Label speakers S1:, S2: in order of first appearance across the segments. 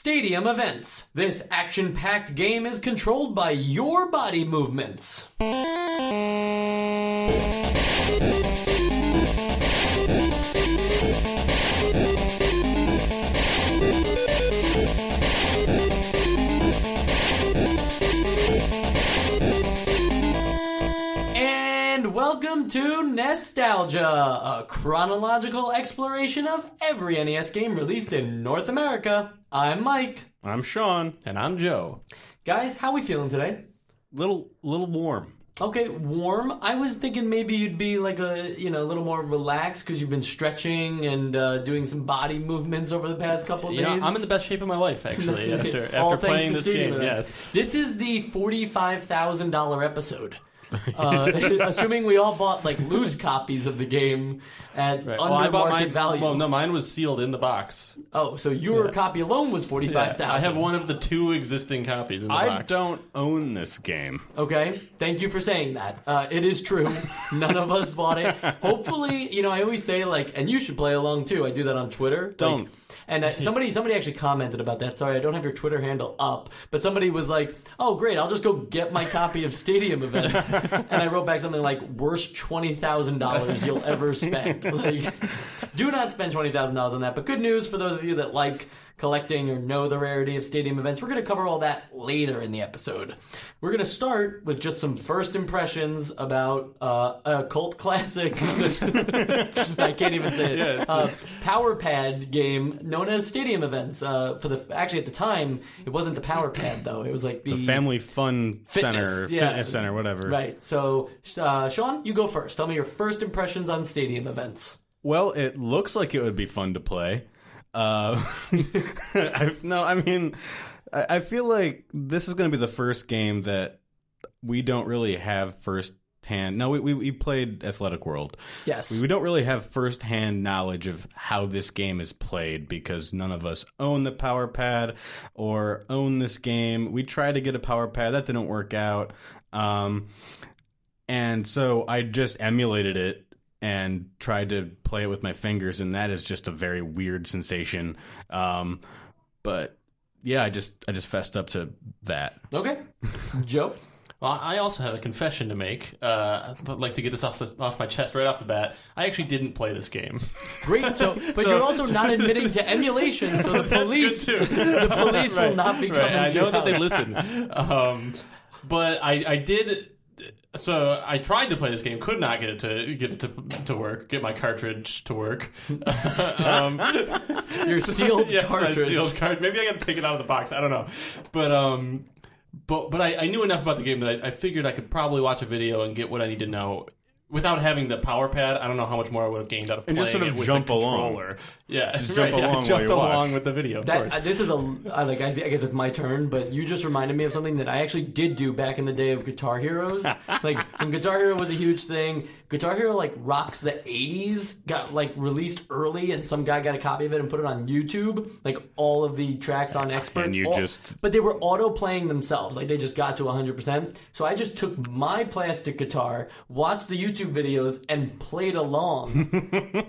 S1: Stadium Events. This action packed game is controlled by your body movements. Nostalgia, a chronological exploration of every NES game released in North America. I'm Mike.
S2: I'm Sean.
S3: And I'm Joe.
S1: Guys, how we feeling today?
S2: Little little warm.
S1: Okay, warm. I was thinking maybe you'd be like a you know a little more relaxed because you've been stretching and uh, doing some body movements over the past couple of
S3: You know,
S1: days.
S3: I'm in the best shape of my life, actually, after, after
S1: thanks
S3: playing
S1: to
S3: this
S1: Stadium
S3: game.
S1: Events.
S3: Yes.
S1: This is the forty-five thousand dollar episode. Uh, assuming we all bought like loose copies of the game at
S3: Right.
S1: under
S3: Well, I bought
S1: market
S3: mine.
S1: value.
S3: Well, no, mine was sealed in the box.
S1: Oh, so your copy alone was forty-five thousand.
S3: I have one of the two existing copies in the
S2: I
S3: box.
S2: don't own this game.
S1: Okay, thank you for saying that. Uh, it is true. None of us bought it. Hopefully, you know, I always say like, and you should play along too. I do that on Twitter.
S2: Don't.
S1: and uh, somebody, somebody actually commented about that. Sorry, I don't have your Twitter handle up, but somebody was like, "Oh, great! I'll just go get my copy of Stadium Events." and I wrote back something like, "Worst twenty thousand dollars you'll ever spend." Like, do not spend twenty thousand dollars on that. But good news for those of you that like collecting or know the rarity of stadium events. We're going to cover all that later in the episode. We're going to start with just some first impressions about uh, a cult classic. I can't even say it.
S2: Yeah,
S1: uh, Power Pad game known as Stadium Events. Uh, for the actually at the time, it wasn't the Power Pad though. It was like the,
S2: The Family Fun
S1: Fitness,
S2: Center,
S1: yeah.
S2: Fitness Center, whatever.
S1: Right. So, uh, Sean, you go first. Tell me your first impressions on Stadium Events.
S2: Well, it looks like it would be fun to play. Uh, I, no, I mean, I, I feel like this is going to be the first game that we don't really have first hand. No, we, we, we played Athletic World.
S1: Yes.
S2: We don't really have first hand knowledge of how this game is played because none of us own the power pad or own this game. We tried to get a power pad, that didn't work out. Um, and so I just emulated it and tried to play it with my fingers, and that is just a very weird sensation. Um, but yeah, I just I just fessed up to that.
S1: Okay. Joe.
S3: Well, I also have a confession to make. Uh, I'd like to get this off the, off my chest right off the bat. I actually didn't play this game.
S1: Great. So, but
S3: So-
S1: you're also not admitting to emulation, so the police,
S3: good, too.
S1: the police will not be coming.
S3: Right, I
S1: to your
S3: know that they listen. Um, but I, I did. So I tried to play this game, could not get it to get it to, to work, get my cartridge to work. um,
S1: Your sealed
S3: yes,
S1: cartridge.
S3: sealed card. Maybe I can take it out of the box. I don't know, but um, but but I, I knew enough about the game that I, I figured I could probably watch a video and get what I need to know. Without having the power pad, I don't know how much more I would have gained out of
S2: And
S3: playing
S2: just sort of
S3: it with
S2: jump
S3: the
S2: along.
S3: controller. Yeah,
S2: Just
S3: right,
S2: jump
S3: yeah,
S2: along while
S3: jumped
S2: you watch.
S3: along with the video. Of
S1: That,
S3: course.
S1: uh, this is a I like. I, I guess it's my turn, but you just reminded me of something that I actually did do back in the day of Guitar Heroes. like when Guitar Hero was a huge thing. Guitar Hero like rocks the '80s. Got like released early, and some guy got a copy of it and put it on YouTube. Like all of the tracks on Expert.
S2: And you
S1: all-
S2: just-
S1: but they were auto playing themselves. Like they just got to 100%. So I just took my plastic guitar, watched the YouTube videos, and played along.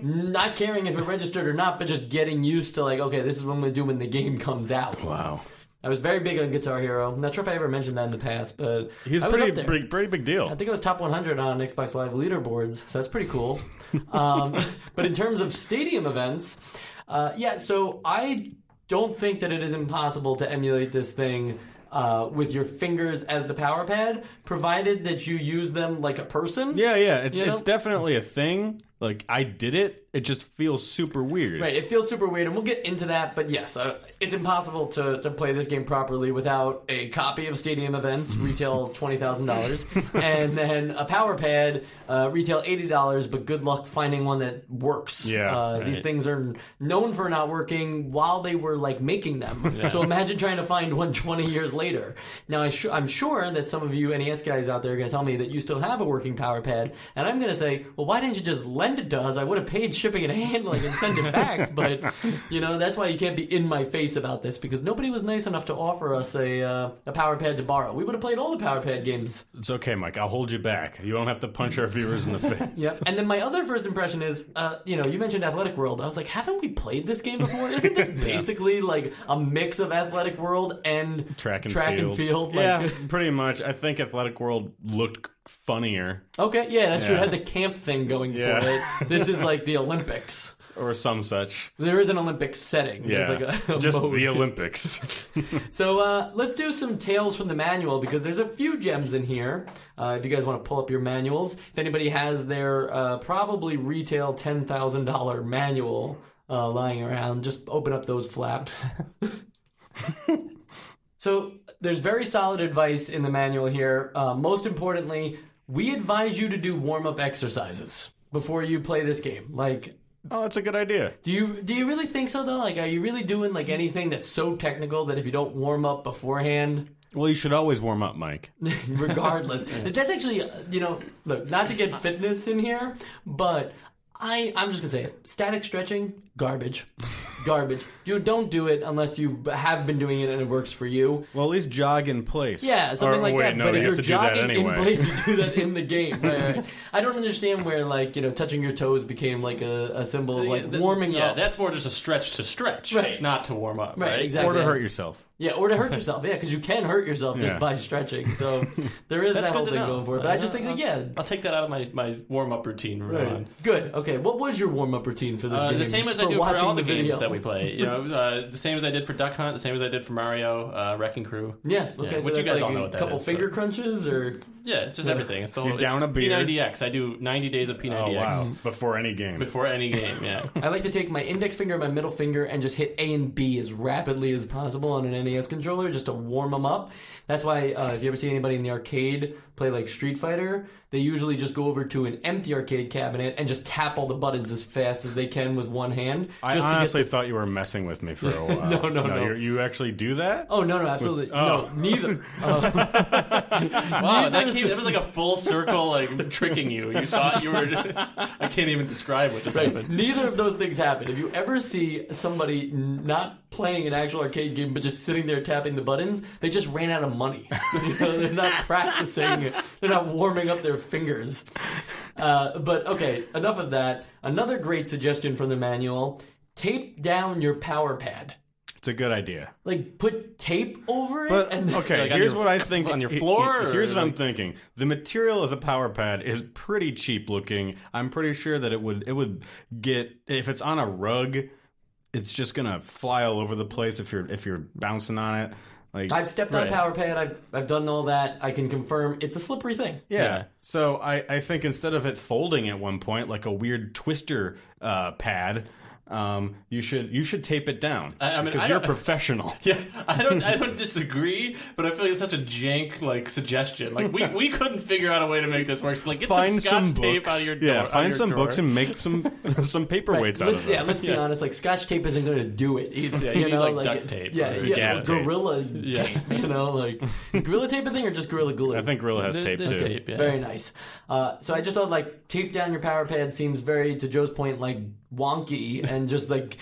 S1: not caring if it registered or not, but just getting used to like, okay, this is what I'm gonna do when the game comes out.
S2: Wow.
S1: I was very big on Guitar Hero. I'm not sure if I ever mentioned that in the past, but
S2: He's
S1: I was
S2: pretty,
S1: up there.
S2: pretty pretty big deal.
S1: I think it was top 100 on Xbox Live leaderboards, so that's pretty cool. um, but in terms of stadium events, uh, yeah, so I don't think that it is impossible to emulate this thing uh, with your fingers as the power pad, provided that you use them like a person.
S2: Yeah, yeah, it's
S1: You know?
S2: it's definitely a thing. Like I did it, it just feels super weird.
S1: Right, it feels super weird, and we'll get into that. But yes, uh, it's impossible to, to play this game properly without a copy of Stadium Events, retail twenty thousand dollars, and then a power pad, uh, retail eighty dollars. But good luck finding one that works.
S2: Yeah,
S1: uh,
S2: right.
S1: these things are known for not working while they were like making them. Yeah. So imagine trying to find one 20 years later. Now I sh- I'm sure that some of you NES guys out there are going to tell me that you still have a working power pad, and I'm going to say, well, why didn't you just lend it to us, I would have paid shipping and handling and send it back. but you know that's why you can't be in my face about this because nobody was nice enough to offer us a uh, a power pad to borrow. We would have played all the power pad games.
S2: It's okay, Mike. I'll hold you back. You don't have to punch our viewers in the face.
S1: Yep. And then my other first impression is, uh, you know, you mentioned Athletic World. I was like, haven't we played this game before? Isn't this basically like a mix of Athletic World and
S2: Track and
S1: track
S2: field.
S1: and field?
S2: yeah,
S1: Like,
S2: pretty much. I think Athletic World looked funnier
S1: okay, yeah, that's true. It had the camp thing going
S2: Yeah.
S1: for it. This is like the Olympics.
S2: or some such.
S1: There is an Olympic setting.
S2: Yeah,
S1: There's like a, a
S2: just
S1: mode.
S2: the Olympics.
S1: So uh, let's do some tales from the manual because there's a few gems in here. Uh, if you guys want to pull up your manuals, if anybody has their uh, probably retail ten thousand dollar manual uh, lying around, just open up those flaps. so there's very solid advice in the manual here. Uh, most importantly, we advise you to do warm up exercises before you play this game. Like
S2: oh, that's a good idea.
S1: do you do you really think so though? Like, are you really doing like anything that's so technical that if you don't warm up beforehand,
S2: Well, you should always warm up, Mike.
S1: regardless, that's actually uh, you know, look, not to get fitness in here, but I I'm just gonna say it. Static stretching, garbage, garbage. You don't do it unless you have been doing it and it works for you.
S2: Well, at least jog in place.
S1: Yeah, something
S2: Or,
S1: like
S2: wait,
S1: that.
S2: No,
S1: but
S2: you
S1: if
S2: have
S1: you're
S2: to do that
S1: jogging
S2: anyway.
S1: in place, you do that in the game. Right, right. I don't understand where like you know touching your toes became like a, a symbol of like
S3: Th-
S1: warming
S3: yeah,
S1: up.
S3: that's more just a stretch to stretch,
S1: Right.
S3: Not to warm up,
S1: Right,
S3: right?
S1: exactly.
S2: Or to hurt yourself.
S1: Yeah, or to hurt yourself. Yeah, because you can hurt yourself just
S2: Yeah.
S1: by stretching. So there is
S3: That's
S1: that
S3: good
S1: whole
S3: to
S1: thing
S3: know.
S1: going for it. But I just think,
S3: I'll-
S1: yeah,
S3: I'll take that out of my, my warm up routine from now on.
S1: good. Okay, what was your warm up routine for this
S3: Uh,
S1: game?
S3: the same as I do for all the,
S1: video?
S3: games that we play. You know, uh, the same as I did for Duck Hunt, the same as I did for Mario, uh, Wrecking Crew.
S1: Yeah. Okay.
S3: Yeah,
S1: so
S3: which you guys
S1: like
S3: all know
S1: a
S3: what that
S1: couple
S3: is, so-
S1: finger crunches, or
S3: Yeah, it's just everything. It's the whole
S2: You down
S3: it's
S2: a beer.
S3: P90X. I do 90 days of
S2: Oh
S3: P90X
S2: wow! Before any game.
S3: before any game. Yeah.
S1: I like to take my index finger and my middle finger and just hit A and B as rapidly as possible on an NES controller just to warm them up. That's why uh, if you ever see anybody in the arcade play like Street Fighter, they usually just go over to an empty arcade cabinet and just tap all the buttons as fast as they can with one hand.
S2: I
S1: just to get
S2: honestly
S1: the
S2: thought you were messing with me for a while.
S1: No, no, no.
S2: you're- You actually do that?
S1: Oh no, no, absolutely
S2: oh.
S1: no, neither. Uh,
S3: Wow, that came. That was like a full circle, like tricking you. You thought you were. I can't even describe what just
S1: right,
S3: happened.
S1: neither of those things happened. If you ever see somebody not playing an actual arcade game but just sitting there tapping the buttons, they just ran out of money. You know, they're not practicing. They're not warming up their fingers. Uh, but okay, enough of that. Another great suggestion from the manual: tape down your power pad.
S2: It's a good idea.
S1: Like put tape over it,
S2: But
S1: and
S2: okay,
S3: Like
S2: here's
S3: your-
S2: what I think
S3: on your
S2: he- he-
S3: floor, or
S2: Here's what I'm thinking. The material of the power pad is pretty cheap looking. I'm pretty sure that it would it would get if it's on a rug, it's just gonna fly all over the place if you're if you're bouncing on it. Like
S1: I've stepped on
S3: Right.
S1: a power pad. I've I've done all that. I can confirm it's a slippery thing.
S2: yeah.
S3: Yeah.
S2: So I, I think instead of it folding at one point like a weird twister uh, pad, um, you should you should tape it down
S3: I- I mean,
S2: because
S3: I
S2: you're professional.
S3: Yeah, I don't. I don't disagree, but I feel like it's such a jank like suggestion. Like we, we couldn't figure out a way to make this work. So, like get
S2: find
S3: some
S2: some
S3: scotch tape
S2: books.
S3: out of your
S2: yeah,
S3: door, out of
S2: find
S3: your
S2: some
S3: drawer.
S2: books and make some some paperweights out
S1: let's,
S2: of them.
S1: yeah, let's be honest. Like Scotch tape isn't going to do it either.
S3: Yeah,
S1: you
S3: you need,
S1: know,
S3: like, duct tape
S1: Yeah,
S3: or
S1: yeah,
S2: gaff tape.
S1: gorilla tape. You know, like is gorilla tape a thing or just gorilla glue?
S2: I think Gorilla has
S3: Th-
S2: tape too.
S3: tape, yeah.
S1: Very nice. Uh, so I just thought like tape down your power pad seems very, to Joe's point, like wonky and just like.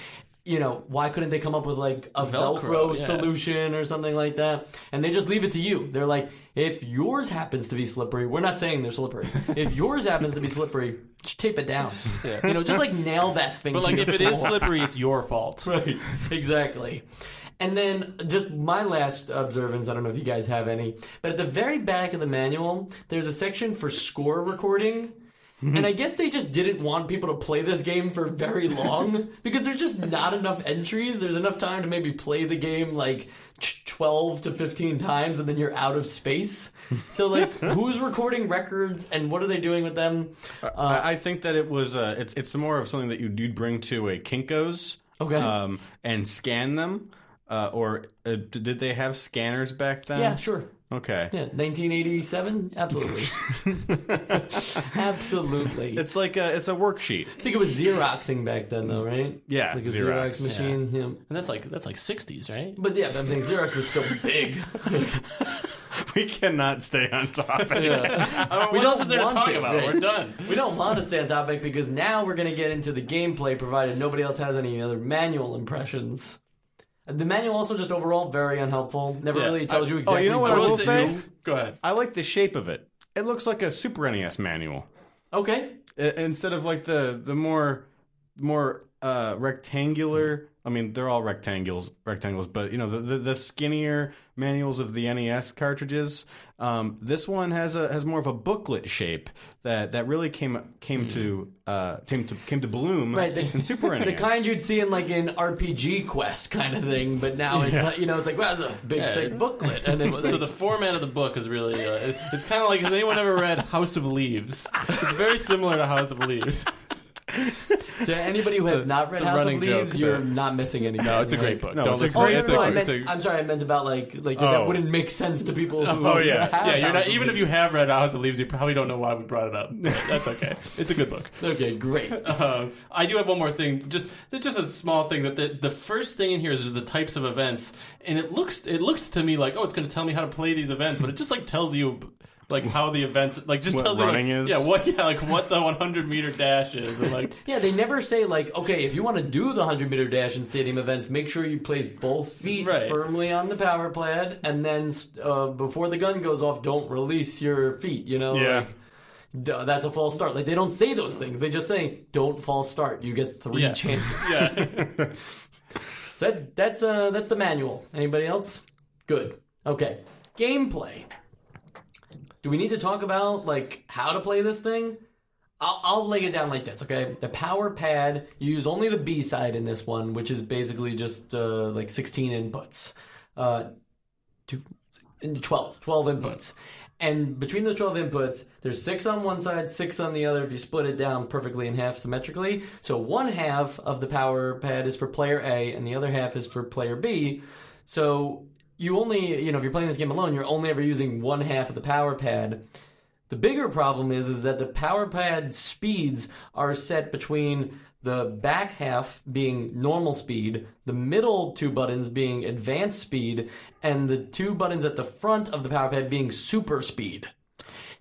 S1: You know, why couldn't they come up with like a Velcro,
S3: Velcro, yeah.
S1: solution or something like that? And they just leave it to you. They're like, if yours happens to be slippery, we're not saying they're slippery. if yours happens to be slippery, just tape it down. You know, just like nail that thing.
S3: But like, if it is
S1: floor.
S3: slippery, it's your fault.
S1: Right. Exactly. And then just my last observance, I don't know if you guys have any, but at the very back of the manual, there's a section for score recording. And I guess they just didn't want people to play this game for very long because there's just not enough entries. There's enough time to maybe play the game like 12 to 15 times and then you're out of space. So like who's recording records and what are they doing with them?
S2: I, I think that it was uh, it's it's more of something that you'd, you'd bring to a Kinkos,
S1: Okay.
S2: um, and scan them. Uh, or uh, did they have scanners back then?
S1: Yeah, sure.
S2: Okay.
S1: Yeah, 1987. Absolutely, absolutely.
S2: It's like a it's a worksheet.
S1: I think it was Xeroxing back then, though, right?
S2: Yeah,
S1: like a
S2: Xerox.
S1: Xerox, machine. Yeah.
S3: And that's like that's like 60s, right?
S1: But yeah, but I'm saying Xerox was still big.
S2: We cannot stay on topic.
S3: Uh,
S1: We
S3: what else
S1: don't
S3: is there to
S1: want
S3: talk
S1: to,
S3: about?
S1: right?
S3: We're done.
S1: we don't want to stay on topic because now we're going to get into the gameplay, provided nobody else has any other manual impressions. The manual also just overall very unhelpful. Never
S3: Yeah.
S1: really tells
S3: I-
S1: you
S2: Oh,
S1: exactly.
S2: you know what I
S1: what
S2: will
S1: to
S2: say?
S1: do.
S3: Go ahead.
S2: I like the shape of it. It looks like a Super NES manual.
S1: Okay,
S2: I- instead of like the the more more uh, rectangular. I mean, they're all rectangles, rectangles, but you know the the, the skinnier manuals of the NES cartridges. Um, this one has a has more of a booklet shape that that really came came to uh, came to came to bloom
S1: Right, the-
S2: in Super NES.
S1: the kind you'd see in like an RPG quest kind of thing, but now it's like, you know it's like well, it's a big
S3: Yeah,
S1: thick booklet, and
S3: So the format of the book is really, uh, it's kind of like, has anyone ever read House of Leaves? It's very similar to House of Leaves.
S1: to anybody who has
S3: a-
S1: not read
S3: it's a
S1: House of
S3: running joke,
S1: Leaves, you're
S3: but-
S1: not missing anything.
S3: No, it's a
S1: Like-
S3: great book.
S2: No,
S3: Don't
S2: it's a
S3: listen.
S1: Oh,
S2: great-
S1: no,
S3: it's
S1: no,
S3: a
S1: I
S3: great-
S1: meant,
S3: it's a-
S1: I'm sorry, I meant about like like that
S2: Oh.
S1: wouldn't make sense to people who
S2: Oh, yeah.
S1: have
S3: yeah, you're
S1: House
S3: not.
S1: of
S3: Even if you
S1: Leaves.
S3: have read House of Leaves, you probably don't know why we brought it up. But that's okay. It's a good book.
S1: Okay, great.
S3: Uh, I do have one more thing. Just there's just a small thing that the the first thing in here is the types of events, and it looks it looks to me like oh it's going to tell me how to play these events, but it just like tells you like how the events like just
S2: What
S3: tells
S2: running
S3: you like,
S2: is?
S3: yeah what yeah like what the 100 meter dash is and like
S1: Yeah, they never say like, okay, if you want to do the hundred meter dash in stadium events, make sure you place both feet
S3: Right.
S1: firmly on the power pad, and then uh, before the gun goes off, don't release your feet. You know,
S2: Yeah.
S1: like, duh, that's a false start. Like they don't say those things. They just say, don't false start. You get three
S3: Yeah.
S1: chances.
S3: yeah
S1: So that's that's uh that's the manual. Anybody else? Good. Okay. Gameplay. Do we need to talk about like how to play this thing? I'll, I'll lay it down like this, okay? The power pad, you use only the B side in this one, which is basically just uh, like 16 inputs. Uh, two, 12, 12 inputs. And between those 12 inputs, there's six on one side, six on the other if you split it down perfectly in half symmetrically. So one half of the power pad is for player A, and the other half is for player B. So you only, you know, if you're playing this game alone, you're only ever using one half of the power pad. The bigger problem is is that the power pad speeds are set between the back half being normal speed, the middle two buttons being advanced speed, and the two buttons at the front of the power pad being super speed.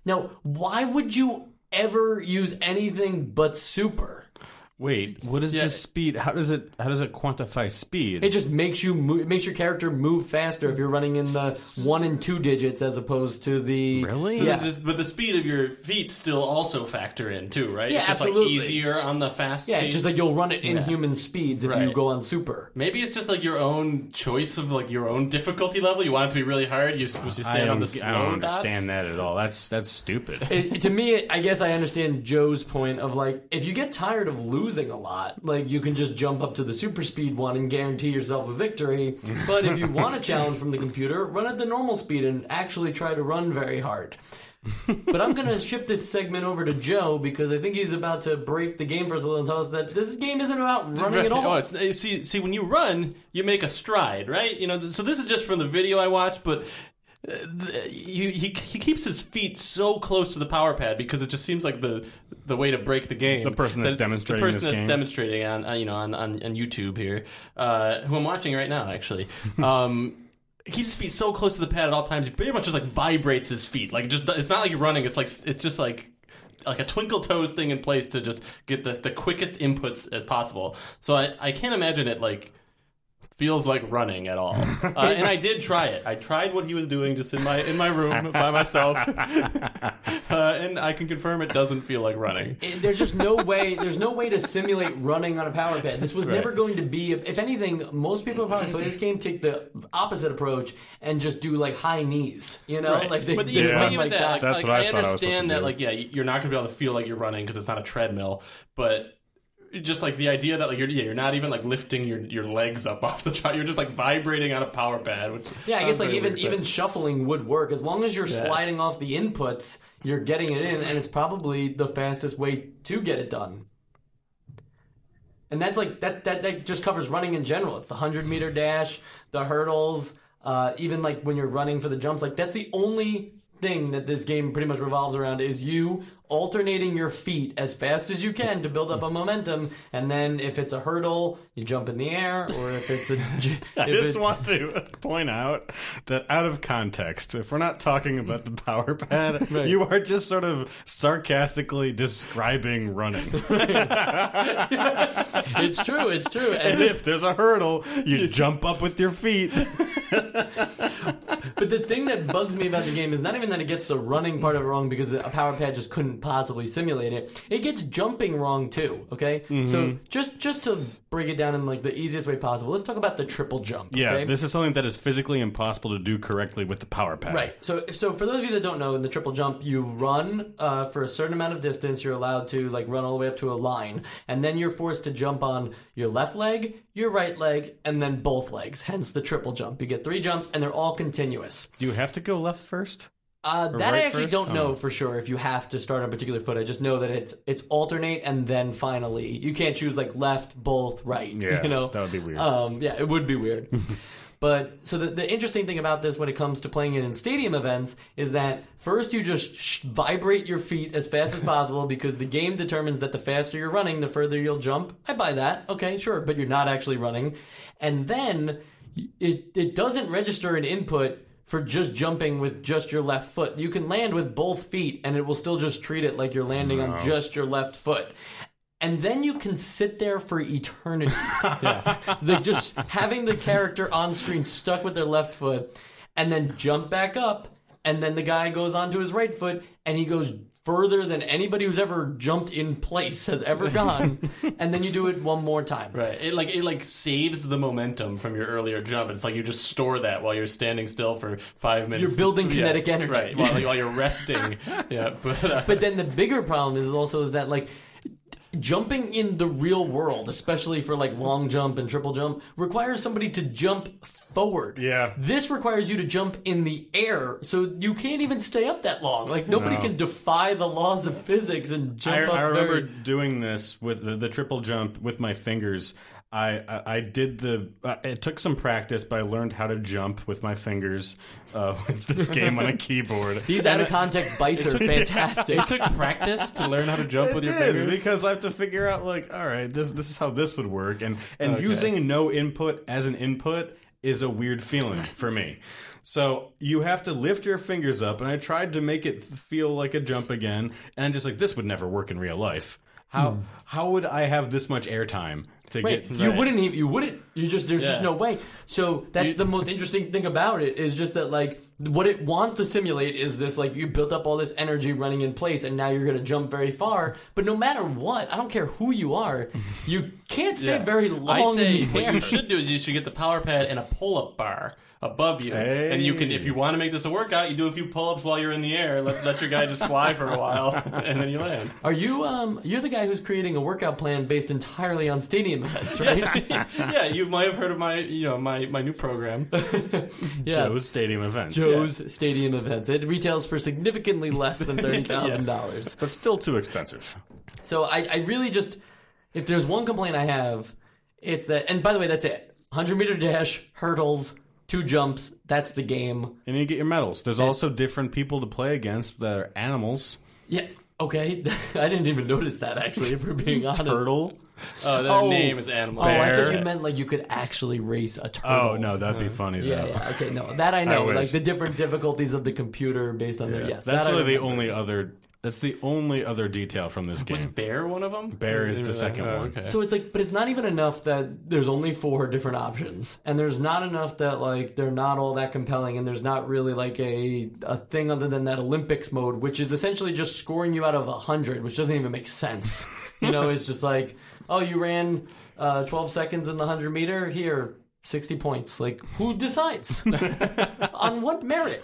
S1: Now, why would you ever use anything but super?
S2: Wait, what is
S3: Yeah.
S2: the speed? How does it how does it quantify speed?
S1: It just makes you move, it makes your character move faster if you're running in the one and two digits as opposed to the
S2: Really?
S3: So
S1: yeah.
S3: the, but the speed of your feet still also factor in too, right?
S1: Yeah,
S3: it's just
S1: absolutely.
S3: like easier on the fast.
S1: yeah,
S3: speed.
S1: it's just like you'll run it in human speeds if you go on super.
S3: Maybe it's just like your own choice of like your own difficulty level. You want it to be really hard. You're supposed to
S2: I
S3: stand on the slow
S2: I don't
S3: dots.
S2: understand that at all. That's that's stupid.
S1: It, to me, I guess I understand Joe's point of like, if you get tired of losing a lot, like you can just jump up to the super speed one and guarantee yourself a victory. But if you want a challenge from the computer, run at the normal speed and actually try to run very hard. but I'm going to shift this segment over to Joe because I think he's about to break the game for us a little and tell us that this game isn't about running at all.
S3: Oh, see see when you run, you make a stride, right? You know. So this is just from the video I watched, but. He he keeps his feet so close to the power pad because it just seems like the the way to break the game.
S2: The person that's
S3: The-
S2: demonstrating
S3: the person that's
S2: game.
S3: demonstrating on, on you know on, on, on YouTube here, uh, who I'm watching right now actually. Um, keeps his feet so close to the pad at all times. He pretty much just like vibrates his feet. Like just it's not like you're running. It's like it's just like like a twinkle toes thing in place to just get the, the quickest inputs as possible. So I, I can't imagine it like feels like running at all. Uh, and I did try it. I tried what he was doing just in my in my room by myself, uh, and I can confirm it doesn't feel like running.
S1: It- there's just no way there's no way to simulate running on a power pad this was never going to be if anything most people who probably play this game take the opposite approach and just do like high knees you know
S3: Right.
S1: like they,
S3: but
S1: they
S3: even,
S2: Yeah.
S1: run
S3: even
S1: like
S3: that,
S1: that
S3: like,
S2: That's
S3: like,
S2: what I
S3: I,
S2: thought I was supposed
S3: understand
S2: to
S3: that,
S2: do.
S3: like, yeah, you're not going to be able to feel like you're running because it's not a treadmill. But just like the idea that like you're yeah, you're not even like lifting your, your legs up off the truck. You're just like vibrating on a power pad. Which
S1: yeah i guess like even
S3: weird, but-
S1: even shuffling would work as long as you're sliding off the inputs you're getting it in and it's probably the fastest way to get it done and that's like that that, that just covers running in general it's the 100 meter dash the hurdles uh, even like when you're running for the jumps, like that's the only thing that this game pretty much revolves around is you alternating your feet as fast as you can to build up a momentum, and then if it's a hurdle, you jump in the air, or if it's a. j-
S2: I
S1: if
S2: just
S1: it-
S2: want to point out that out of context, if we're not talking about the power pad,
S1: Right.
S2: you are just sort of sarcastically describing running.
S1: it's true, it's true,
S2: and
S1: and
S2: if there's a hurdle, you jump up with your feet.
S1: But the thing that bugs me about the game is not even that it gets the running part of it wrong because a power pad just couldn't possibly simulate it. It gets jumping wrong too. Okay,
S2: Mm-hmm.
S1: so just just to break it down in like the easiest way possible, let's talk about the triple jump.
S2: Yeah,
S1: okay?
S2: this is something that is physically impossible to do correctly with the power pad.
S1: Right. So, so for those of you that don't know, in the triple jump, you run uh, for a certain amount of distance. You're allowed to like run all the way up to a line, and then you're forced to jump on your left leg, your right leg, and then both legs. Hence the triple jump. You get three jumps, and they're all continuous.
S2: Do you have to go left first?
S1: Uh, that I actually
S2: first?
S1: don't know
S2: Oh.
S1: for sure if you have to start on a particular foot. I just know that it's it's alternate and then finally you can't choose like left, both, right.
S2: Yeah,
S1: you know
S2: that would be weird.
S1: Um, yeah, it would be weird. but so the, the interesting thing about this when it comes to playing it in stadium events is that first you just sh- vibrate your feet as fast as possible because the game determines that the faster you're running, the further you'll jump. I buy that. Okay, sure, but you're not actually running. And then it it doesn't register an input for just jumping with just your left foot. You can land with both feet and it will still just treat it like you're landing on just your left foot. And then you can sit there for eternity. yeah. Just having the character on screen stuck with their left foot and then jump back up and then the guy goes onto his right foot and he goes further than anybody who's ever jumped in place has ever gone and then you do it one more time.
S3: Right. It like it like saves the momentum from your earlier jump. It's like you just store that while you're standing still for five minutes.
S1: You're building
S3: Yeah,
S1: kinetic energy.
S3: Right. While, while you're resting. yeah. But, uh,
S1: But then the bigger problem is also is that like jumping in the real world, especially for like long jump and triple jump, requires somebody to jump forward.
S2: Yeah.
S1: This requires you to jump in the air, so you can't even stay up that long. Like nobody
S2: No.
S1: can defy the laws of physics and jump
S2: I,
S1: up.
S2: I remember
S1: very-
S2: doing this with the, the triple jump with my fingers. I, I, I did the. Uh, it took some practice, but I learned how to jump with my fingers uh, with this game on a keyboard.
S1: These out of context bites are fantastic.
S3: it took practice to learn how to jump
S2: It
S3: with your
S2: did,
S3: fingers.
S2: because I have to figure out like, all right, this this is how this would work, and and
S3: Okay.
S2: using no input as an input is a weird feeling for me. So you have to lift your fingers up, and I tried to make it feel like a jump again, and I'm just like, this would never work in real life. How hmm. how would I have this much airtime to
S1: Wait,
S2: get?
S1: you wouldn't even you wouldn't you just there's just no way. So that's
S3: You-
S1: the most interesting thing about it is just that like what it wants to simulate is this like you built up all this energy running in place and now you're going to jump very far. But no matter what, I don't care who you are, you can't stay
S3: Yeah.
S1: very
S3: I
S1: long
S3: say
S1: in the
S3: what
S1: air.
S3: you should do is you should get the power pad and a pull-up bar above you, and you can, if you want to make this a workout, you do a few pull-ups while you're in the air. Let, let your guy just fly for a while, and then you land.
S1: Are you um you're the guy who's creating a workout plan based entirely on stadium events, right?
S3: yeah, you might have heard of my, you know, my my new program.
S1: yeah.
S2: Joe's stadium events,
S1: Joe's stadium events. It retails for significantly less than thirty thousand dollars.
S2: but still too expensive.
S1: So I, I really just, if there's one complaint I have, it's that. And by the way, that's it. Hundred meter dash, hurdles, two jumps. That's the game.
S2: And you get your medals. There's also different people to play against that are animals.
S1: Yeah. Okay. I didn't even notice that actually. If we're being honest.
S2: Turtle.
S3: Uh, their
S1: Oh.
S3: name is Animal.
S1: Oh, I thought you meant like you could actually race a turtle.
S2: Oh no, that'd be funny.
S1: Yeah,
S2: though.
S1: yeah. Okay, no, that I know.
S2: wish.
S1: like the different difficulties of the computer based on their yes.
S2: That's
S1: that I
S2: really the
S1: remember.
S2: only other. That's the only other detail from this game. Was.
S3: Bear one of them?
S2: Bear is the second
S3: Oh,
S2: one.
S3: Okay.
S1: So it's like, but it's not even enough that there's only four different options, and there's not enough that like they're not all that compelling, and there's not really like a a thing other than that Olympics mode, which is essentially just scoring you out of a hundred, which doesn't even make sense. you know, it's just like, oh, you ran uh, 12 seconds in the hundred meter, here. 60 points. Like, who decides? On what merit?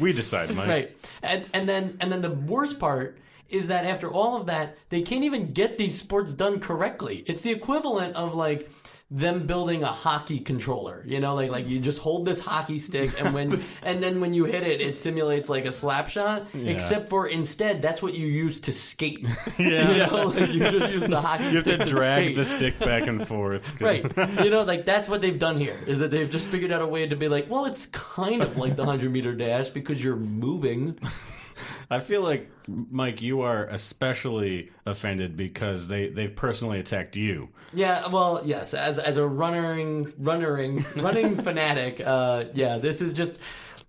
S2: We decide, Mike.
S1: Right. And and then and then the worst part is that after all of that, they can't even get these sports done correctly. It's the equivalent of like them building a hockey controller. You know, like like you just hold this hockey stick, and when and then when you hit it, it simulates like a slap shot. Except for instead, that's what you use to skate.
S2: Yeah.
S1: you know, like you just use the hockey
S2: You have
S1: stick
S2: to drag
S1: skate.
S2: the stick back and forth.
S1: Right. You know, like that's what they've done here is that they've just figured out a way to be like, well, it's kind of like the 100 meter dash because you're moving.
S2: I feel like Mike, you are especially offended because they they've personally attacked you.
S1: Yeah, well, yes, as as a runnering runnering running fanatic, uh yeah, this is just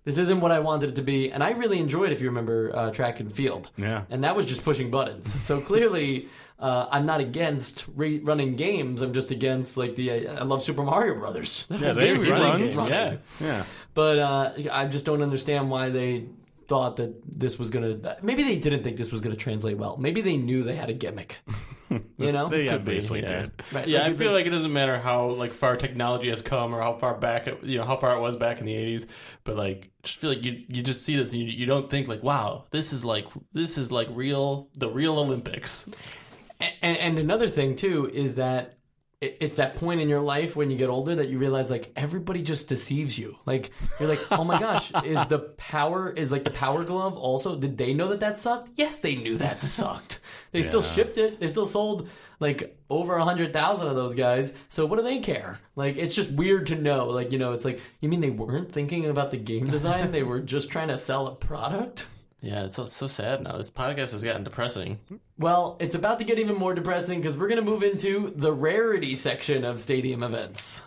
S1: this isn't what I wanted it to be, and I really enjoyed, if you remember, uh, track and field.
S2: Yeah.
S1: and that was just pushing buttons. So clearly, uh, I'm not against re- running games. I'm just against like the I love Super Mario Brothers. That
S2: Yeah, they
S1: game
S2: he
S1: is
S2: runs.
S1: running.
S2: Yeah, yeah.
S1: But uh, I just don't understand why they thought that this was gonna. Maybe they didn't think this was gonna translate well. Maybe they knew they had a gimmick. You know,
S2: They
S3: Could be,
S2: obviously
S3: yeah.
S2: did.
S1: Right,
S3: Yeah,
S1: like
S3: I
S1: you
S3: feel
S1: think-
S3: like it doesn't matter how like far technology has come or how far back it, you know how far it was back in the '80s, but like just feel like you you just see this and you, you don't think like wow this is like this is like real the real Olympics.
S1: And, and another thing too is that it- it's that point in your life when you get older that you realize like everybody just deceives you. Like you're like, oh my gosh, is the power is like the power glove also? Did they know that that sucked? Yes, they knew that sucked. They still shipped it. They still sold like over a hundred thousand of those guys. So what do they care? Like it's just weird to know. Like you know, it's like you mean they weren't thinking about the game design? they were just trying to sell a product.
S3: Yeah, it's so so sad now. This podcast has gotten depressing.
S1: Well, it's about to get even more depressing because we're going to move into the rarity section of stadium events.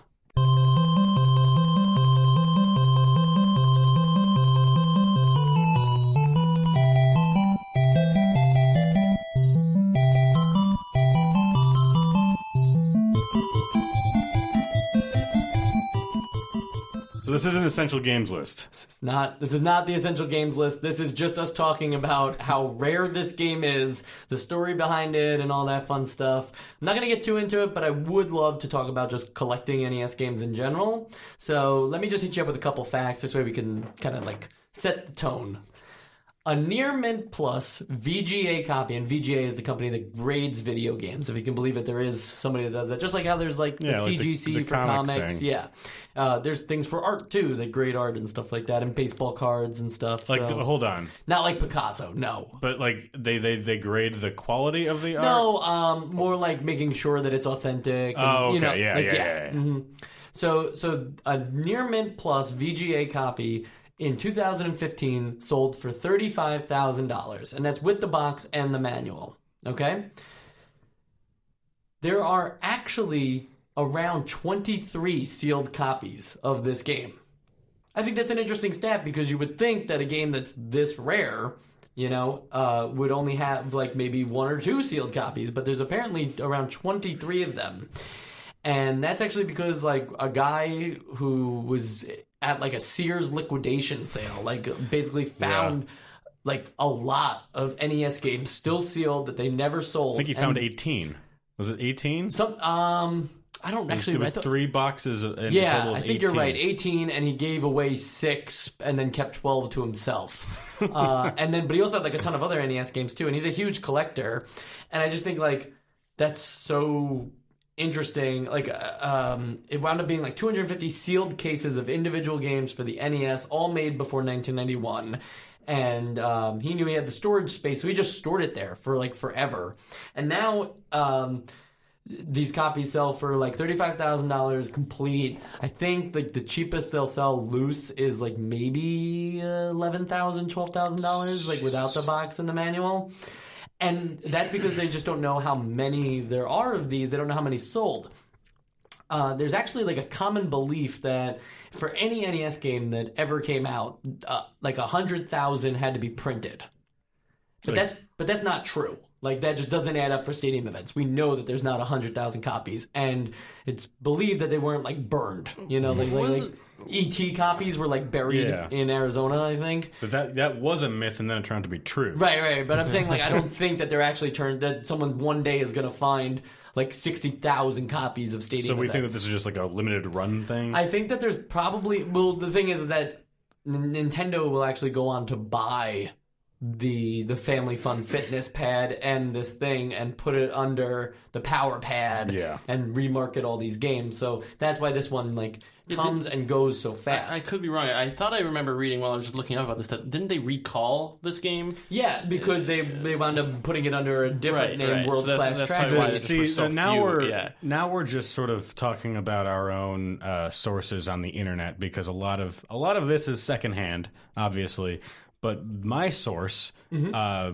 S2: This is an essential games list.
S1: It's not this is not the essential games list. This is just us talking about how rare this game is, the story behind it and all that fun stuff. I'm not to get too into it, but I would love to talk about just collecting NES games in general. So, let me just hit you up with a couple facts this way we can kind of like set the tone. A near mint plus VGA copy, and VGA is the company that grades video games. If you can believe it, there is somebody that does that. Just like how there's like the
S2: Yeah, like the-
S1: CGC
S2: the
S1: for
S2: comic
S1: comics.
S2: thing.
S1: Yeah. Uh, there's things for art too that grade art and stuff like that, and baseball cards and stuff.
S2: Like,
S1: so.
S2: hold on,
S1: Not like Picasso, no.
S2: but like they they they grade the quality of the art.
S1: No, um, more like making sure that it's authentic. And,
S2: Oh,
S1: you know,
S2: okay. Yeah,
S1: like,
S2: yeah, yeah, yeah.
S1: mhm. So, so a near mint plus VGA copy in 2015 sold for thirty-five thousand dollars, and that's with the box and the manual. Okay. There are actually around 23 sealed copies of this game. I think that's an interesting stat because you would think that a game that's this rare, you know, uh, would only have like maybe one or two sealed copies, but there's apparently around 23 of them. And that's actually because like a guy who was at like a Sears liquidation sale, like basically found like a lot of NES games still sealed that they never sold.
S2: I think he
S1: And
S2: found eighteen. Was it eighteen?
S1: some um I don't actually
S2: There was
S1: thought-
S2: three boxes.
S1: Yeah,
S2: total of
S1: I think you're right. 18, and he gave away six, and then kept 12 to himself. uh, and then, but he also had like a ton of other NES games too, and he's a huge collector. And I just think like that's so interesting. Like, uh, um, it wound up being like 250 sealed cases of individual games for the NES, all made before 1991. And um, he knew he had the storage space, so he just stored it there for like forever. And now. Um, these copies sell for like thirty-five thousand dollars complete. I think like the cheapest they'll sell loose is like maybe uh, eleven thousand, twelve thousand dollars, like without the box and the manual. And that's because they just don't know how many there are of these. They don't know how many sold. Uh, there's actually like a common belief that for any NES game that ever came out, uh, like a hundred thousand had to be printed. But
S2: Like-
S1: that's but that's not true. Like that just doesn't add up for stadium events. We know that there's not hundred thousand copies, and it's believed that they weren't like burned. You know, like like, like ET copies were like buried
S2: Yeah.
S1: in Arizona, I think.
S2: But that that was a myth, and then it turned out to be true.
S1: Right, right. But I'm saying like I don't think that they're actually turned that someone one day is going to find like sixty thousand copies of stadium.
S2: So we think that
S1: events.
S2: this is just like a limited run thing.
S1: I think that there's probably well the thing is that N- Nintendo will actually go on to buy the the family fun fitness pad and this thing and put it under the power pad
S2: Yeah.
S1: and remarket all these games. So that's why this one like comes and goes so fast
S3: I
S1: fast.
S3: could be wrong. I thought I remember reading while I was just looking up about this that didn't they recall this game?
S1: yeah, because they they wound up putting it under a different
S3: Right,
S1: name,
S3: right. So
S1: world
S3: that-
S1: class
S3: that's
S1: track.
S3: probably why
S1: Meet.
S3: it's-
S2: See,
S3: so
S2: now
S3: few,
S2: we're
S3: yeah.
S2: now we're just sort of talking about our own uh, sources on the internet because a lot of a lot of this is secondhand, obviously. But my source,
S3: Mm-hmm.
S2: uh,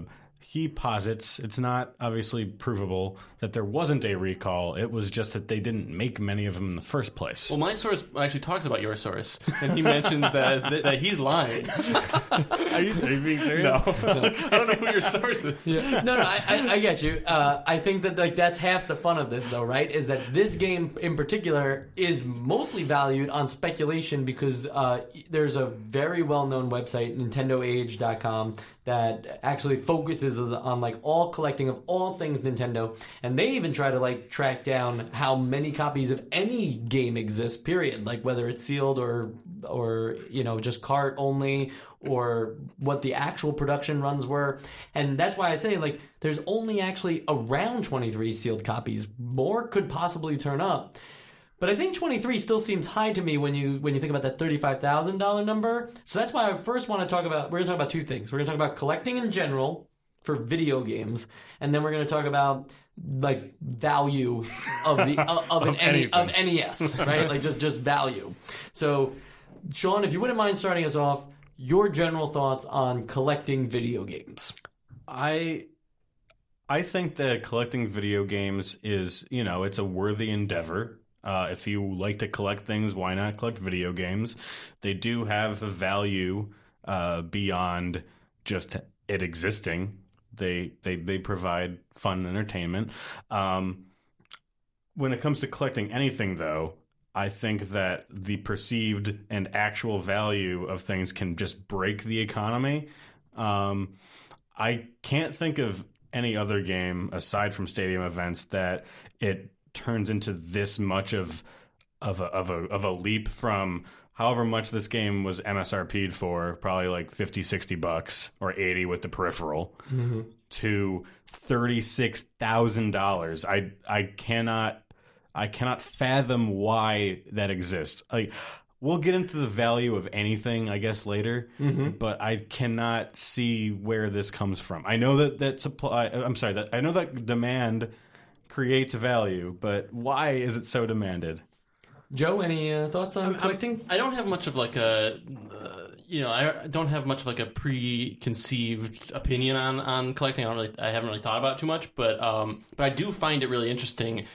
S2: he posits it's not obviously provable that there wasn't a recall. It was just that they didn't make many of them in the first place.
S3: Well, my source actually talks about your source, and he mentions that, that that he's lying.
S2: are, you, are you being serious?
S3: No, I don't know who your source is.
S1: Yeah. No, no, I, I, I get you. Uh, I think that like that's half the fun of this, though, right? Is that this game in particular is mostly valued on speculation because uh, there's a very well-known website, NintendoAge.com, that actually focuses on like all collecting of all things Nintendo, and they even try to like track down how many copies of any game exist. Period. Like whether it's sealed or or you know just cart only or what the actual production runs were. And that's why I say, like, there's only actually around 23 sealed copies. More could possibly turn up. But I think 23 still seems high to me when you when you think about that $35,000 number. So that's why I first want to talk about we're going to talk about two things. We're going to talk about collecting in general for video games and then we're going to talk about like value of the of, of an N- of NES, right? like just just value. So Sean, if you wouldn't mind starting us off, your general thoughts on collecting video games.
S2: I I think that collecting video games is, you know, it's a worthy endeavor. Uh, if you like to collect things, why not collect video games? They do have a value uh, beyond just it existing. They they they provide fun entertainment. Um, when it comes to collecting anything, though, I think that the perceived and actual value of things can just break the economy. Um, I can't think of any other game aside from stadium events that it turns into this much of of a of a of a leap from however much this game was MSRP'd for, probably like 50, 60 bucks or 80 with the peripheral mm-hmm. to $36,000. I I cannot I cannot fathom why that exists. Like we'll get into the value of anything I guess later, mm-hmm. but I cannot see where this comes from. I know that that supply I'm sorry, that I know that demand creates value, but why is it so demanded?
S1: Joe, any uh, thoughts on collecting?
S3: I don't have much of like a, uh, you know, I don't have much of like a preconceived opinion on on collecting. I don't really, I haven't really thought about it too much, but um, but I do find it really interesting.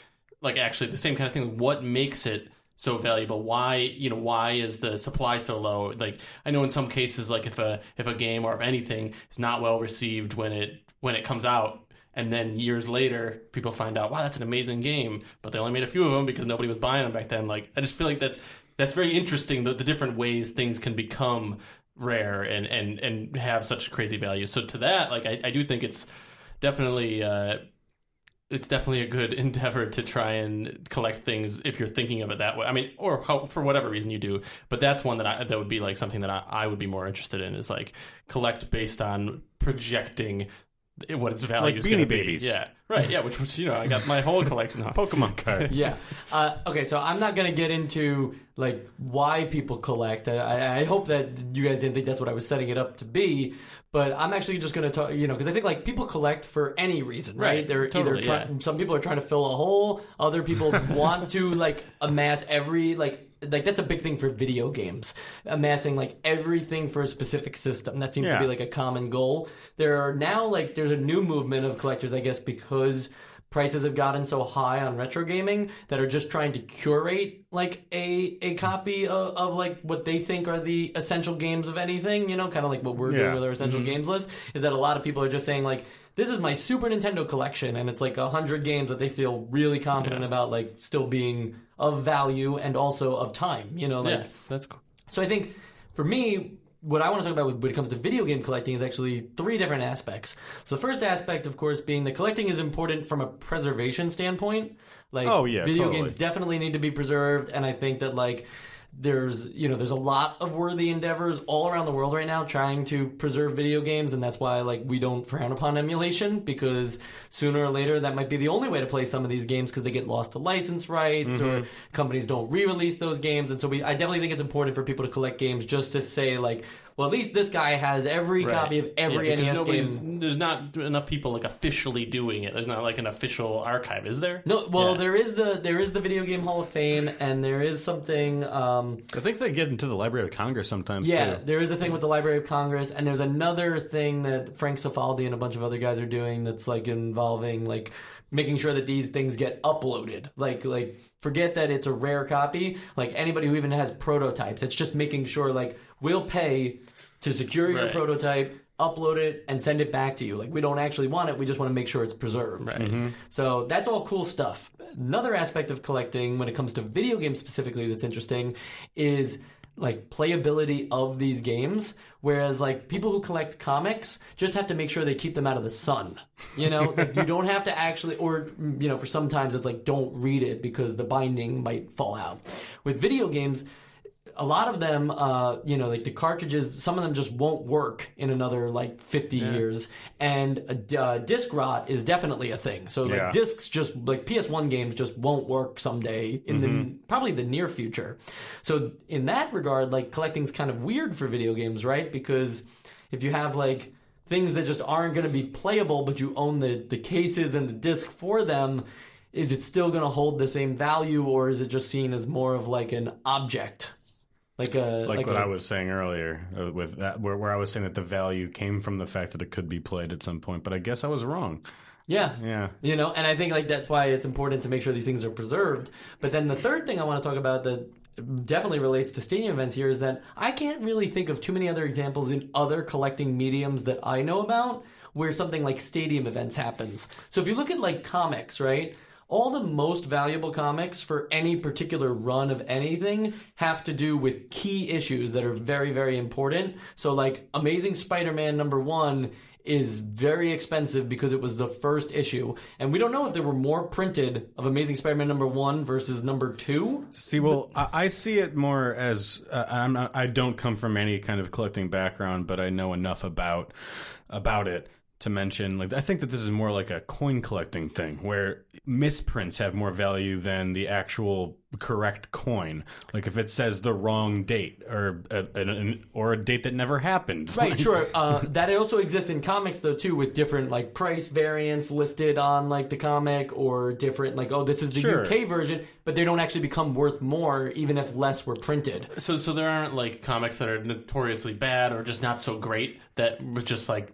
S3: Like actually, the same kind of thing. What makes it so valuable? Why, you know, why is the supply so low? Like I know in some cases, like if a if a game or if anything is not well received when it when it comes out. And then years later, people find out, wow, that's an amazing game, but they only made a few of them because nobody was buying them back then. Like, I just feel like that's that's very interesting the, the different ways things can become rare and and and have such crazy value. So to that like i, I do think it's definitely uh it's definitely a good endeavor to try and collect things if you're thinking of it that way. I mean or how, for whatever reason you do. But that's one that i that would be like something that i, I would be more interested in is like collect based on projecting what its value
S2: Like
S3: is going to be yeah right yeah which was you know i got my whole collection of
S2: Pokemon cards.
S1: yeah. Uh, okay, so I'm not gonna get into like why people collect. I- I, I hope that you guys didn't think that's what I was setting it up to be. But I'm actually just gonna talk, you know, because I think like people collect for any reason, right?
S3: Right,
S1: They're
S3: totally,
S1: either trying. Some people are trying to fill a hole. Other people want to like amass every like. Like that's a big thing for video games, amassing like everything for a specific system. That seems to be like a common goal. There are now like there's a new movement of collectors, I guess, because prices have gotten so high on retro gaming that are just trying to curate like a a copy of, of like what they think are the essential games of anything you know kind of like what we're doing with our essential mm-hmm. games list is that a lot of people are just saying like this is my super nintendo collection and it's like a hundred games that they feel really confident about like still being of value and also of time you know like
S3: yeah that's cool
S1: so I think for me, what I want to talk about when it comes to video game collecting is actually three different aspects. So the first aspect, of course, being that collecting is important from a preservation standpoint. Like,
S2: Oh, yeah,
S1: video
S2: totally.
S1: games definitely need to be preserved, and I think that like there's you know there's a lot of worthy endeavors all around the world right now trying to preserve video games and that's why like we don't frown upon emulation because sooner or later that might be the only way to play some of these games because they get lost to license rights or mm-hmm. companies don't re-release those games. And so we I definitely think it's important for people to collect games just to say like well at least this guy has every copy of every
S3: Yeah,
S1: NES game
S3: There's not enough people like officially doing it. There's not like an official archive, is there?
S1: no well
S3: Yeah.
S1: there is the there is the video game hall of fame and there is something um
S2: I think they get into the Library of Congress sometimes
S1: Yeah,
S2: too.
S1: there is a thing with the Library of Congress, and there's another thing that Frank Cifaldi and a bunch of other guys are doing that's like involving like making sure that these things get uploaded. Like like forget that it's a rare copy. Like anybody who even has prototypes, it's just making sure like we'll pay to secure your
S3: Right.
S1: prototype. Upload it and send it back to you. Like we don't actually want it, we just want to make sure it's preserved.
S3: Right. Mm-hmm.
S1: So that's all cool stuff. Another aspect of collecting when it comes to video games specifically that's interesting is like playability of these games whereas like people who collect comics just have to make sure they keep them out of the sun you know like you don't have to actually or you know for sometimes it's like don't read it because the binding might fall out with video games a lot of them, uh, you know, like the cartridges, some of them just won't work in another like 50 years. And uh, disc rot is definitely a thing. So like
S2: Yeah.
S1: discs just like PS1 games just won't work someday in the probably the near future. So in that regard, like collecting's kind of weird for video games, right? Because if you have like things that just aren't going to be playable, but you own the the cases and the disc for them. Is it still going to hold the same value, or is it just seen as more of like an object? Like a
S2: Like, what
S1: I
S2: I was saying earlier uh, with that, where, where I was saying that the value came from the fact that it could be played at some point, but I guess I was wrong.
S1: yeah
S2: Yeah.
S1: you know and i think like that's why it's important to make sure these things are preserved but then the third thing i want to talk about that definitely relates to stadium events here is that i can't really think of too many other examples in other collecting mediums that i know about where something like stadium events happens so if you look at like comics right all the most valuable comics for any particular run of anything have to do with key issues that are very very important so like amazing spider-man number one is very expensive because it was the first issue. And we don't know if there were more printed of Amazing Spider Man number one versus number two.
S2: See, well, I, I see it more as uh, I'm not, I don't come from any kind of collecting background, but I know enough about about it to mention. Like, I think that this is more like a coin collecting thing, where misprints have more value than the actual correct coin. Like, if it says the wrong date or a, an, an, or a date that never happened,
S1: Right, sure. Uh, that also exists in comics though too, with different like price variants listed on like the comic, or different like oh this is the
S2: Sure.
S1: UK version, but they don't actually become worth more even if less were printed.
S3: So, so there aren't like comics that are notoriously bad or just not so great that was just like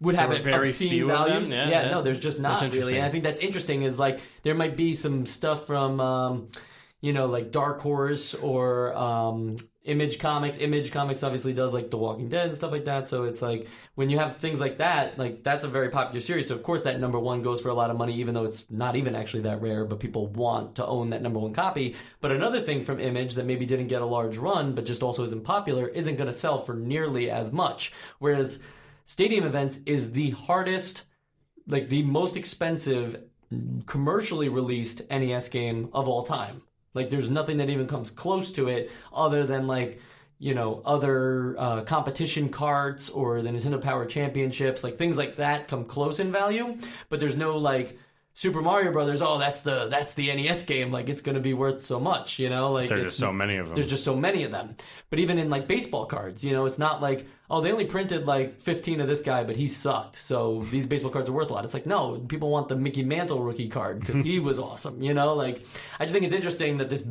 S1: would have an
S3: very
S1: obscene
S3: few of
S1: values.
S3: Yeah, yeah.
S1: no, there's just not really. And I think that's interesting. Is like there might be some stuff from, um, you know, like Dark Horse or um, Image Comics. Image Comics obviously does like The Walking Dead and stuff like that. So it's like when you have things like that, like that's a very popular series. So of course that number one goes for a lot of money, even though it's not even actually that rare. But people want to own that number one copy. But another thing from Image that maybe didn't get a large run, but just also isn't popular, isn't going to sell for nearly as much. Whereas stadium events is the hardest like the most expensive commercially released NES game of all time. Like there's nothing that even comes close to it other than like you know other uh, competition carts or the Nintendo Power Championships, like things like that come close in value, but there's no like Super Mario Brothers. Oh, that's the that's the NES game. Like it's going to be worth so much, you know. Like
S2: there's just so many of them.
S1: there's just so many of them. But even in like baseball cards, you know, it's not like, oh, they only printed like 15 of this guy, but he sucked. So these baseball cards are worth a lot. It's like, no, people want the Mickey Mantle rookie card because he was awesome, you know? Like, I just think it's interesting that this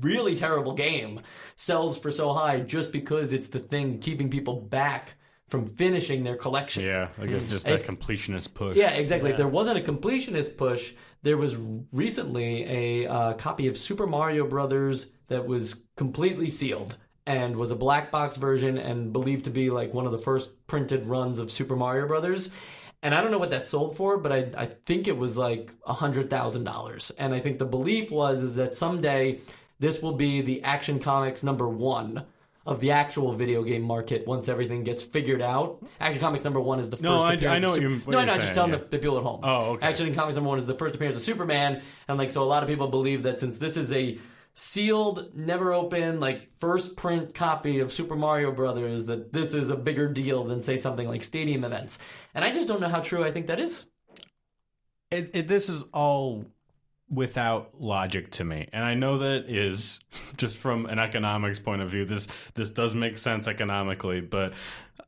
S1: really terrible game sells for so high just because it's the thing keeping people back from finishing their collection.
S2: yeah, like it's just that completionist push.
S1: Yeah, exactly. If there wasn't a completionist push, there was recently a uh, copy of Super Mario Brothers that was completely sealed and was a black box version and believed to be like one of the first printed runs of Super Mario Brothers. And I don't know what that sold for, but I, I think it was like a hundred thousand dollars. And I think the belief was is that someday this will be the Action Comics number one of the actual video game market once everything gets figured out. Action Comics number one is the
S2: No,
S1: first
S2: I-
S1: appearance
S2: I know
S1: of
S2: what
S1: Sup-
S2: you're-
S1: no, no, just telling
S2: yeah.
S1: the, the people at home.
S2: Oh, okay.
S1: Action Comics number one is the first appearance of Superman, and like so, a lot of people believe that since this is a sealed, never open, like first print copy of Super Mario Brothers that this is a bigger deal than say something like stadium events. And I just don't know how true I think that is.
S2: It, it, this is all without logic to me, and I know that is just from an economics point of view. This this does make sense economically, but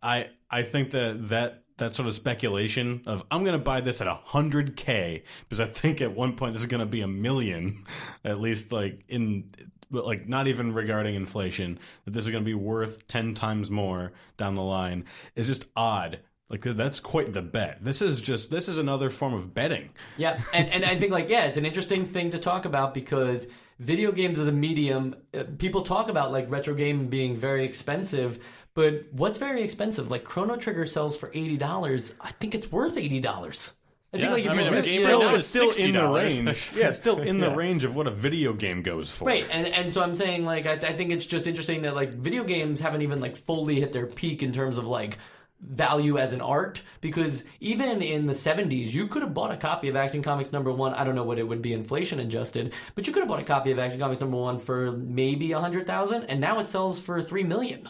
S2: I I think that that that sort of speculation of I'm going to buy this at a hundred k because I think at one point this is going to be a million, at least like in but like not even regarding inflation that this is going to be worth 10 times more down the line. Is just odd. Like that's quite the bet. This is just this is another form of betting.
S1: Yeah, and, and I think like yeah, it's an interesting thing to talk about because video games as a medium, uh, people talk about like retro game being very expensive, but what's very expensive? Like Chrono Trigger sells for eighty dollars. I think it's worth eighty dollars. I think
S3: Yeah,
S1: like if
S3: I mean,
S1: at still-
S3: right
S2: it's still in the range yeah it's still in the range of what a video game goes for
S1: Right, and and so I'm saying like I, I think it's just interesting that like video games haven't even like fully hit their peak in terms of like value as an art because even in the 70s you could have bought a copy of Action Comics number 1 I don't know what it would be inflation adjusted but you could have bought a copy of Action Comics number 1 for maybe a 100,000 and now it sells for 3 million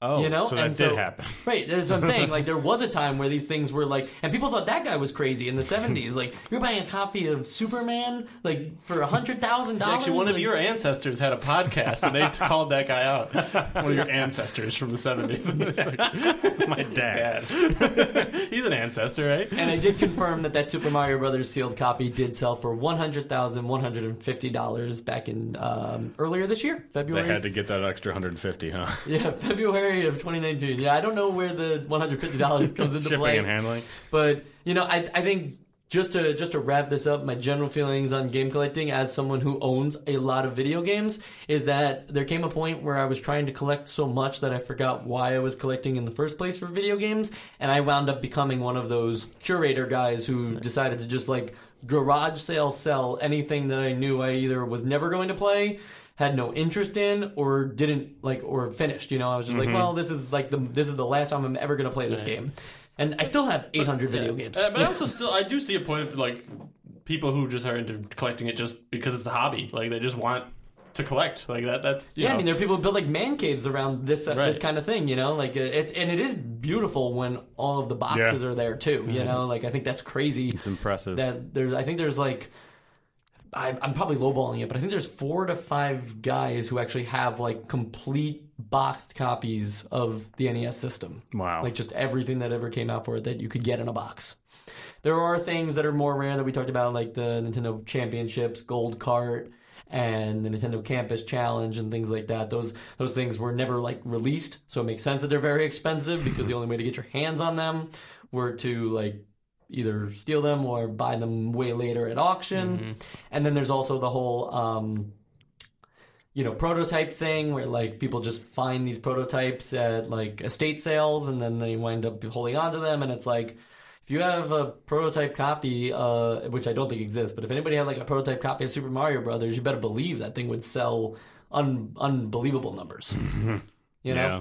S2: oh
S1: you know
S2: so that
S1: and
S2: did
S1: so,
S2: happen
S1: right that's what i'm saying like there was a time where these things were like and people thought that guy was crazy in the 70s like you're buying a copy of superman like for a hundred thousand dollars
S3: Actually, one of
S1: Like,
S3: your ancestors had a podcast, and they called that guy out. One of your ancestors from the seventies.
S2: my dad
S3: Dad, he's an ancestor, right?
S1: and I did confirm that that Super Mario Brothers sealed copy did sell for one hundred thousand one hundred and fifty dollars back in um, earlier this year, February.
S2: they had to get that extra 150 huh
S1: yeah, February of 2019. Yeah, I don't know where the one hundred fifty dollars comes into
S2: shipping
S1: play,
S2: and handling.
S1: But you know, I I think just to just to wrap this up, my general feelings on game collecting as someone who owns a lot of video games is that there came a point where I was trying to collect so much that I forgot why I was collecting in the first place for video games, and I wound up becoming one of those curator guys who decided to just like garage sale sell anything that I knew I either was never going to play had no interest in or didn't like or finished you know i was just like well this is like the this is the last time i'm ever going to play this game and i still have 800 video games
S3: Uh, but I also still, I do see a point of like people who just are into collecting it just because it's a hobby. Like they just want to collect. Like that. That's
S1: yeah,
S3: know.
S1: I mean, there are people who build like man caves around this uh,
S3: Right.
S1: this kind of thing, you know. Like uh, it's and it is beautiful when all of the boxes
S2: Yeah.
S1: are there too. You know, like I think that's crazy.
S2: it's impressive
S1: That there's, I think there's like, I'm, I'm probably lowballing it, but I think there's four to five guys who actually have like complete boxed copies of the NES system.
S2: Wow.
S1: Like just everything that ever came out for it that you could get in a box. There are things that are more rare that we talked about, like the Nintendo Championships, Gold Cart, and the Nintendo Campus Challenge, and things like that. Those those things were never like released, so it makes sense that they're very expensive because the only way to get your hands on them were to like either steal them or buy them way later at auction. And then there's also the whole um, you know prototype thing where like people just find these prototypes at like estate sales and then they wind up holding on to them. And it's like if you have a prototype copy uh, which i don't think exists but if anybody had like a prototype copy of super mario brothers you better believe that thing would sell un- unbelievable numbers. You know?
S2: Yeah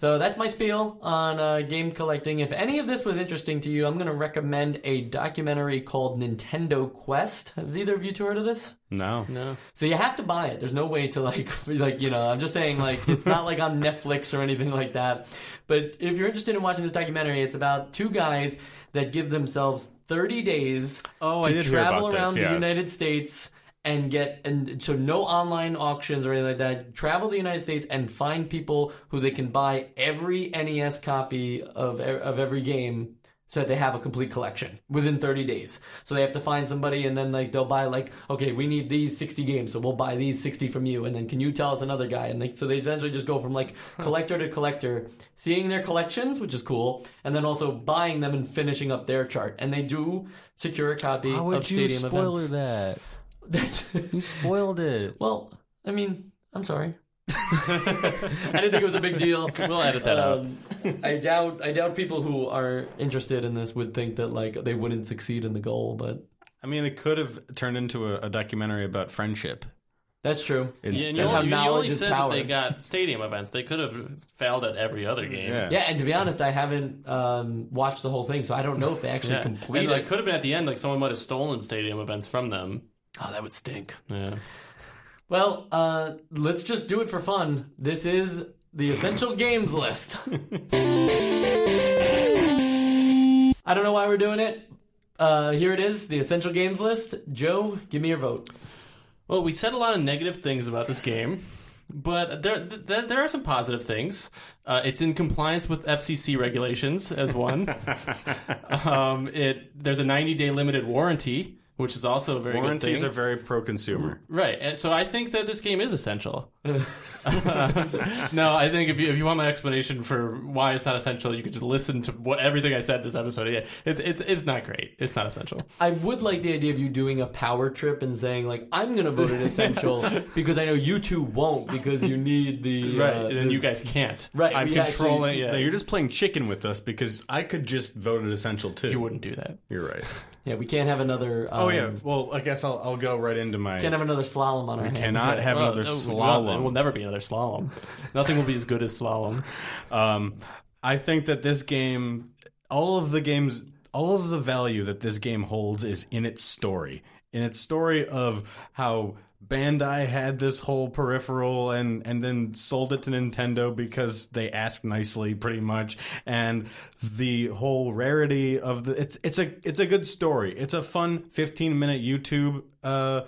S1: so that's my spiel on uh, game collecting. If any of this was interesting to you, I'm going to recommend a documentary called Nintendo Quest. Have either of you two heard of this?
S2: no
S3: no.
S1: So you have to buy it. There's no way to like, like you know. I'm just saying, like, it's not like on Netflix or anything like that. But if you're interested in watching this documentary, it's about two guys that give themselves 30 days
S2: Oh,
S1: to
S2: I did hear
S1: travel
S2: about this,
S1: around the. United States and get and so no online auctions or anything like that. Travel the United States and find people who they can buy every NES copy of of every game. So that they have a complete collection within 30 days. So they have to find somebody, and then like they'll buy like, okay, we need these 60 games, so we'll buy these 60 from you, and then can you tell us another guy? And they, so they eventually just go from like collector to collector, seeing their collections, which is cool, and then also buying them and finishing up their chart. And they do secure a copy
S4: How
S1: of
S4: would you
S1: stadium
S4: spoiler
S1: events.
S4: that?
S1: That's
S4: You spoiled it.
S1: well, I mean, I'm sorry. I didn't think it was a big deal.
S3: We'll edit that out.
S1: Um, I doubt. I doubt people who are interested in this would think that like they wouldn't succeed in the goal, but
S2: I mean, it could have turned into a, a documentary about friendship.
S1: that's true.
S3: Yeah, and you,
S1: how
S3: only, you
S1: knowledge
S3: only
S1: is
S3: said
S1: power.
S3: that they got stadium events. They could have failed at every other game.
S2: Yeah.
S1: Yeah, and to be honest, I haven't um, watched the whole thing, so I don't know if they actually
S3: Yeah.
S1: completed.
S3: And like, could have been at the end, like someone might have stolen stadium events from them.
S1: Oh, that would stink.
S3: Yeah.
S1: Well, uh, let's just do it for fun. This is the essential games list. I don't know why we're doing it. Uh, here it is, the essential games list. Joe, give me your vote.
S3: Well, we said a lot of negative things about this game, but there there, there are some positive things. Uh, it's in compliance with FCC regulations as one. um, it there's a 90 day limited warranty, which is also a very
S2: Warranties
S3: good
S2: are very pro-consumer.
S3: Right, and so I think that this game is essential. no, I think if you if you want my explanation for why it's not essential, you could just listen to what everything I said this episode. Yeah, it's it's it's not great. It's not essential.
S1: I would like the idea of you doing a power trip and saying like, "I'm going to vote it essential because I know you two won't because you need the
S3: Right,
S1: uh,
S3: and then
S1: the-
S3: you guys can't.
S1: Right,
S3: I'm controlling.
S1: actually-
S3: yeah,
S2: you're just playing chicken with us because I could just vote it essential too.
S3: you wouldn't do that.
S2: You're right.
S1: yeah, we can't have another. Um,
S2: Oh yeah. Well, I guess I'll I'll go right into my.
S1: can't have another slalom on our hands.
S2: cannot have
S3: Well,
S2: another
S3: no,
S2: slalom.
S3: Well, it will never be another slalom. Nothing will be as good as slalom.
S2: Um, I think that this game, all of the games, all of the value that this game holds is in its story. In its story of how Bandai had this whole peripheral and and then sold it to Nintendo because they asked nicely, pretty much, and the whole rarity of the it's it's a it's a good story. It's a fun 15 minute YouTube. Uh,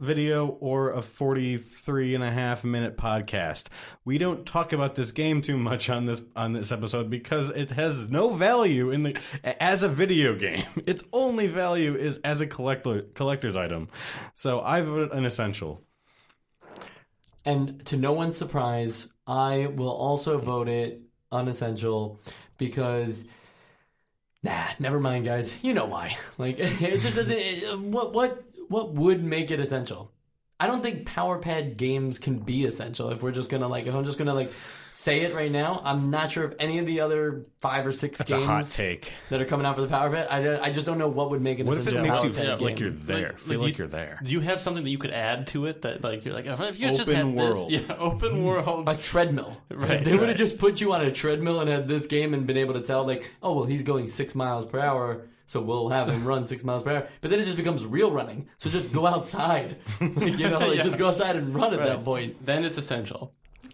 S2: video or a 43 and a half minute podcast. We don't talk about this game too much on this on this episode because it has no value in the as a video game. Its only value is as a collector collector's item. So I voted an essential.
S1: And to no one's surprise, I will also vote it unessential because. Nah, never mind, guys. You know why? Like, it just doesn't. It, what what what would make it essential? I don't think Power Pad games can be essential. If we're just gonna like, if I'm just gonna like say it right now, I'm not sure if any of the other five or six
S2: It's
S1: games
S2: a hot take.
S1: that are coming out for the Power Pad. I, I just don't know what would make it.
S2: What if it
S1: essential
S2: makes you
S1: Pad
S2: feel like you're there?
S3: Like-
S2: feel
S3: like
S2: like
S3: you-
S2: you're there.
S3: Do you have something that you could add to it that like you're like if you just
S2: Open
S3: had
S2: world.
S3: this, yeah, open mm. world.
S1: a treadmill.
S3: Right,
S1: If they would have just put you on a treadmill and had this game and been able to tell, like, oh well, he's going six miles per hour, so we'll have him run six miles per hour. But then it just becomes real running. So just go outside. you know, like
S3: Yeah.
S1: just go outside and run at that point.
S3: Then it's essential.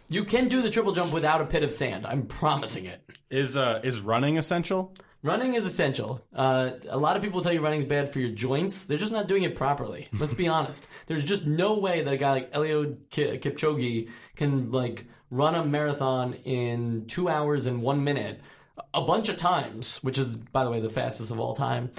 S1: You can do the triple jump without a pit of sand. I'm promising it.
S2: Is uh is running essential?
S1: Running is essential. Uh, a lot of people tell you running is bad for your joints. They're just not doing it properly. Let's be honest. There's just no way that a guy like Eliud Ki- Kipchoge can like run a marathon in two hours and one minute a bunch of times, which is by the way the fastest of all time,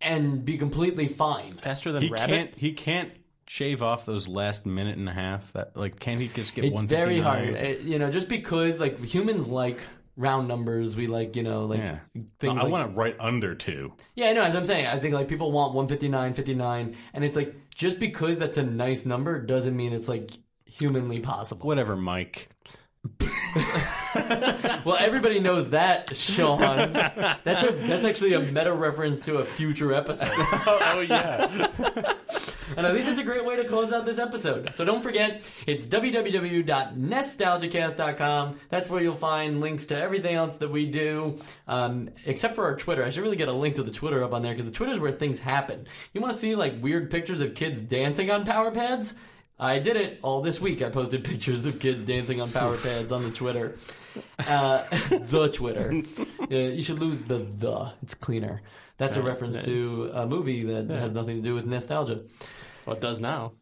S1: and be completely fine.
S3: Faster than
S2: He
S3: rabbit.
S2: can't he can't shave off those last minute and a half. That like can't he just get
S1: It's
S2: one
S1: very hard, Uh, you know, just because like humans like round numbers. We like you know like
S2: Yeah.
S1: things.
S2: I
S1: like,
S2: want it right under two.
S1: Yeah, I know. As I'm saying, I think like people want 159, 59, and it's like just because that's a nice number doesn't mean it's like humanly possible.
S2: Whatever, Mike.
S1: Well, everybody knows that, Sean. That's a that's actually a meta reference to a future episode,
S3: oh, oh, yeah.
S1: and I think that's a great way to close out this episode. So don't forget, it's www.nostalgicast.com. That's where you'll find links to everything else that we do, um, except for our Twitter. I should really get a link to the Twitter up on there because the Twitter's where things happen. You want to see like weird pictures of kids dancing on power pads? I did it all this week. I posted pictures of kids dancing on power pads on the Twitter. Uh, the Twitter. Uh, you should lose the the. It's cleaner. That's a reference to a movie that has nothing to do with nostalgia.
S3: Well, it does now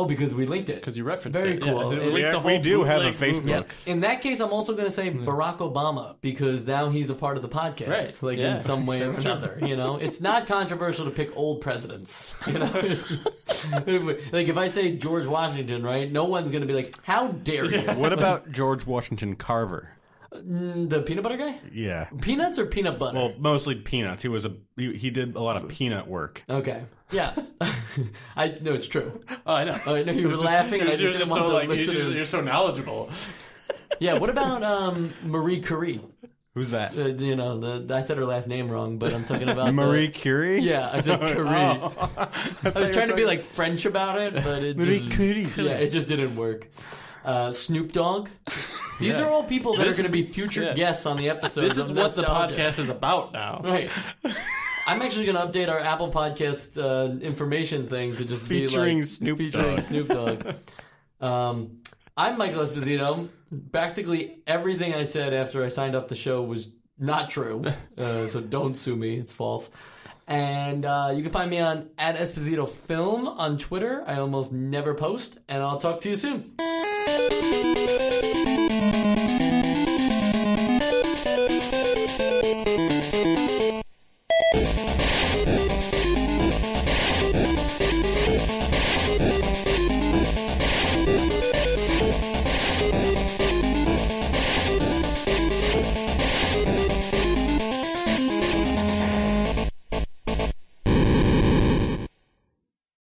S1: Oh, because we linked it.
S3: because you referenced
S1: Very
S3: it.
S1: cool.
S3: Yeah,
S1: It-
S3: linked
S2: Yeah,
S3: the
S2: we do have a. Facebook.
S1: Yeah. In that case, I'm also going to say Barack Obama because now he's a part of the podcast,
S3: Right.
S1: like
S3: Yeah.
S1: in some way or another. You know, it's not controversial to pick old presidents. You know, like if I say George Washington, right? No one's going to be like, "How dare you?"
S2: What about George Washington Carver?
S1: Mm, the peanut butter guy?
S2: Yeah.
S1: Peanuts or peanut butter?
S2: Well, mostly peanuts. He was a he, he did a lot of peanut work.
S1: okay, yeah, I know it's true.
S3: Oh, I know.
S1: Oh, I know you were laughing, and I just
S3: You're
S1: didn't
S3: just
S1: want
S3: so
S1: the
S3: like you're, just, you're so knowledgeable.
S1: Yeah, what about um, Marie Curie?
S2: Who's that?
S1: Uh, you know, the, I said her last name wrong, but I'm talking about
S2: Marie
S1: The,
S2: Curie?
S1: yeah, I said Curie.
S2: Oh.
S1: I was trying to be like French about it, but it
S2: Marie
S1: just,
S2: Curie.
S1: yeah, it just didn't work. Uh, Snoop Dogg. These are all people that
S3: This-
S1: are going to be future
S3: yeah.
S1: guests on the episode.
S3: This is what the podcast is about now.
S1: Right. I'm actually going to update our Apple Podcast uh, information thing to just
S2: Featuring
S1: be like
S2: Snoop
S1: featuring
S2: Dogg.
S1: Snoop Dogg. Um, I'm Michael Esposito. Practically everything I said after I signed up the show was not true. Uh, so don't sue me. It's false. And uh, you can find me on at Esposito Film on Twitter. I almost never post, and I'll talk to you soon.